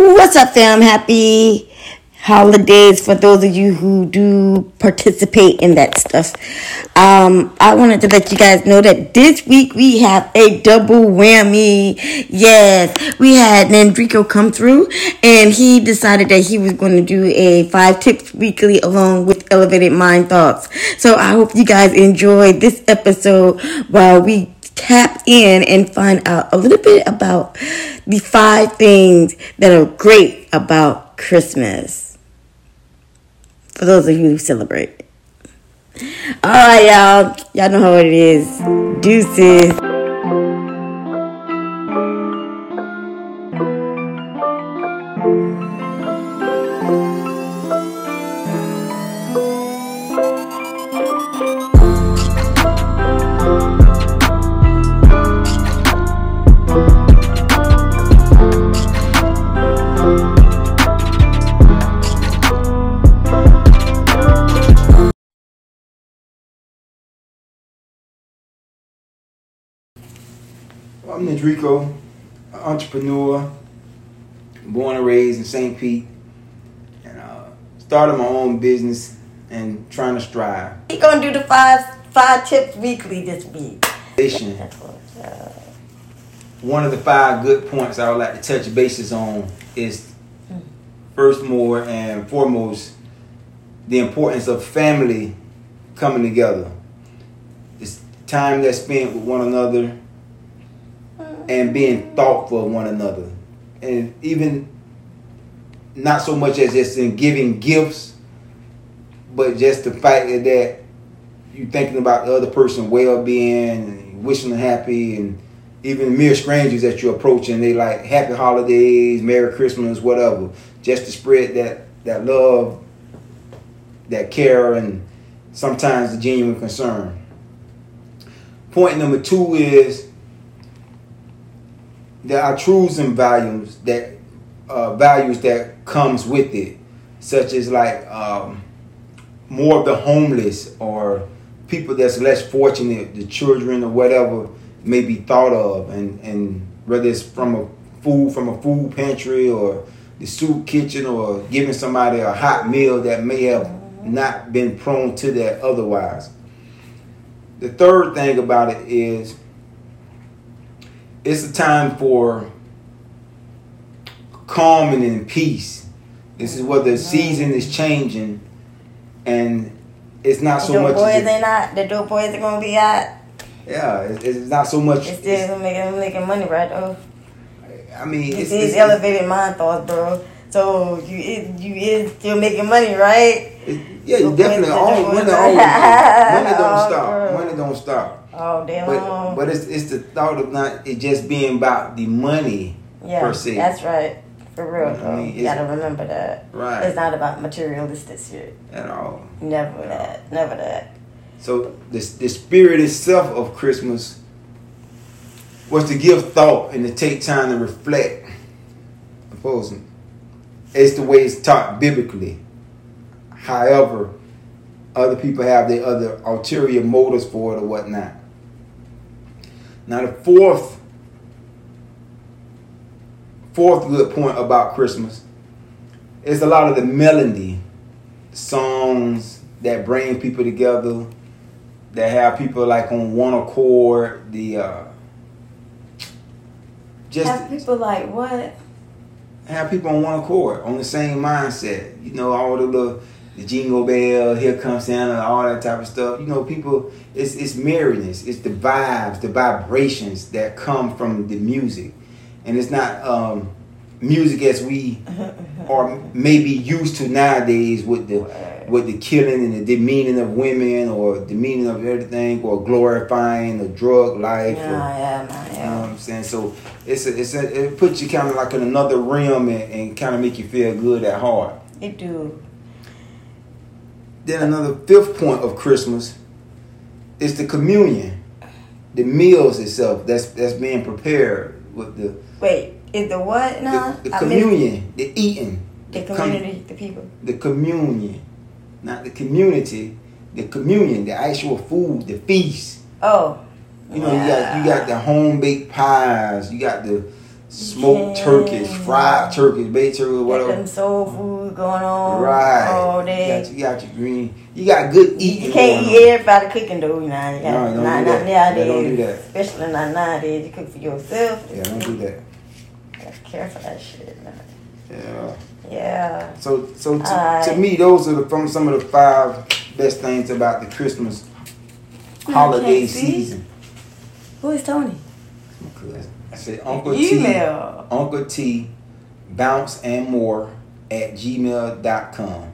What's up, fam? Happy holidays for those of you who do participate in that stuff. Um, I wanted to let you guys know that this week we have a double whammy. Yes, we had N'Dreko come through and he decided that he was going to do a five tips weekly along with elevated mind thoughts. So I hope you guys enjoy this episode while we tap in and find out a little bit about the five things that are great about Christmas. For those of you who celebrate. All right, y'all. Y'all know how it is. Deuces. I'm N'Dreko, an entrepreneur, born and raised in St. Pete, and uh, started my own business and trying to strive. We gonna do the five five tips weekly this week. One of the five good points I would like to touch bases on is first more and foremost the importance of family coming together. It's time that's spent with one another and being thoughtful of one another. And even not so much as just in giving gifts, but just the fact that you're thinking about the other person's well being and wishing them happy and even mere strangers that you approach and they like happy holidays, Merry Christmas, whatever. Just to spread that that love, that care and sometimes the genuine concern. Point number two is there are truths and values that uh, values that comes with it, such as like um, more of the homeless or people that's less fortunate, the children or whatever may be thought of, and and whether it's from a food from a food pantry or the soup kitchen or giving somebody a hot meal that may have not been prone to that otherwise. The third thing about it is it's a time for calm and in peace. This is where the mm. season is changing, and it's not so the much. boys as they not the dope boys are gonna be out. yeah, it's, it's not so much. It's still making making money right though. I mean, It's, it's, it's, it's, elevated mind thoughts, bro. So you it, you is still making money, right? it- yeah, you definitely. boys, All, money always money don't stop. Money don't stop. Oh damn. But but it's it's the thought of not it just being about the money yeah, per se. that's right. For real, I mean, you gotta remember that. right It's not about materialistic shit. at all. Never that. Never that. So the the spirit itself of Christmas was to give thought and to take time to reflect. Opposing. It's the way it's taught biblically. However, other people have their other ulterior motives for it or whatnot. Now the fourth fourth good point about Christmas is a lot of the melody songs that bring people together that have people like on one accord the uh just Have people like what? have people on one accord on the same mindset you know all the little the jingle bell here comes santa all that type of stuff you know people it's it's merriness it's the vibes the vibrations that come from the music and it's not um music as we are maybe used to nowadays with the with the killing and the demeaning of women or demeaning of everything or glorifying the drug life Yeah, or, yeah, man, you know yeah. what I'm saying? So it's a, it's a, it puts you kind of like in another realm and, and kind of make you feel good at heart. It do. Then another fifth point of Christmas is the communion, the meals itself that's that's being prepared with the Wait, is the what now? the, the communion, the eating, The com- community, the people. the communion, not the community, the communion, the actual food, the feast. Oh. You know, you got you got the home baked pies, you got the smoked Yeah. turkeys, fried turkeys, baked turkeys, Got whatever. them soul food going on Right. all You day. got, you got your green. You got good eating. You can't eat on. everybody cooking though, you know. You got, No, don't not, do not that. nowadays. Yeah, don't do that. Especially not nowadays. You cook for yourself. Yeah, don't do that. You gotta care for that shit. Man. Yeah. Yeah. So, so to, Alright. to me, those are the, from some of the five best things about the Christmas hmm, holiday season. Who is Tony? I said Uncle T, Uncle T, bounce and more at gmail.com.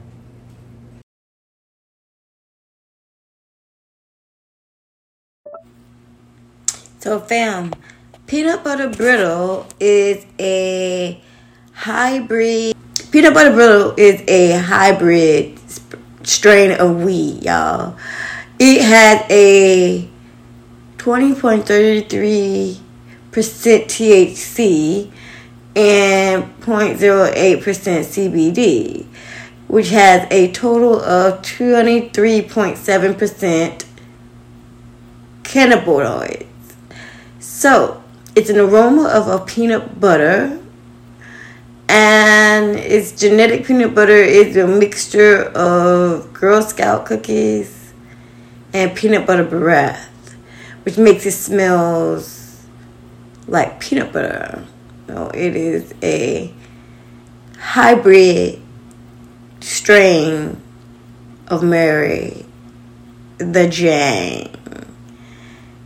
So, fam, peanut butter brittle is a hybrid. Peanut butter brittle is a hybrid sp- strain of weed, y'all. It has a 20.33% THC and 0.08% CBD, which has a total of 23.7% cannabinoids. So, it's an aroma of a peanut butter, and its genetic peanut butter is a mixture of Girl Scout cookies and peanut butter breath, which makes it smells like peanut butter. So, it is a hybrid strain of Mary the Jane.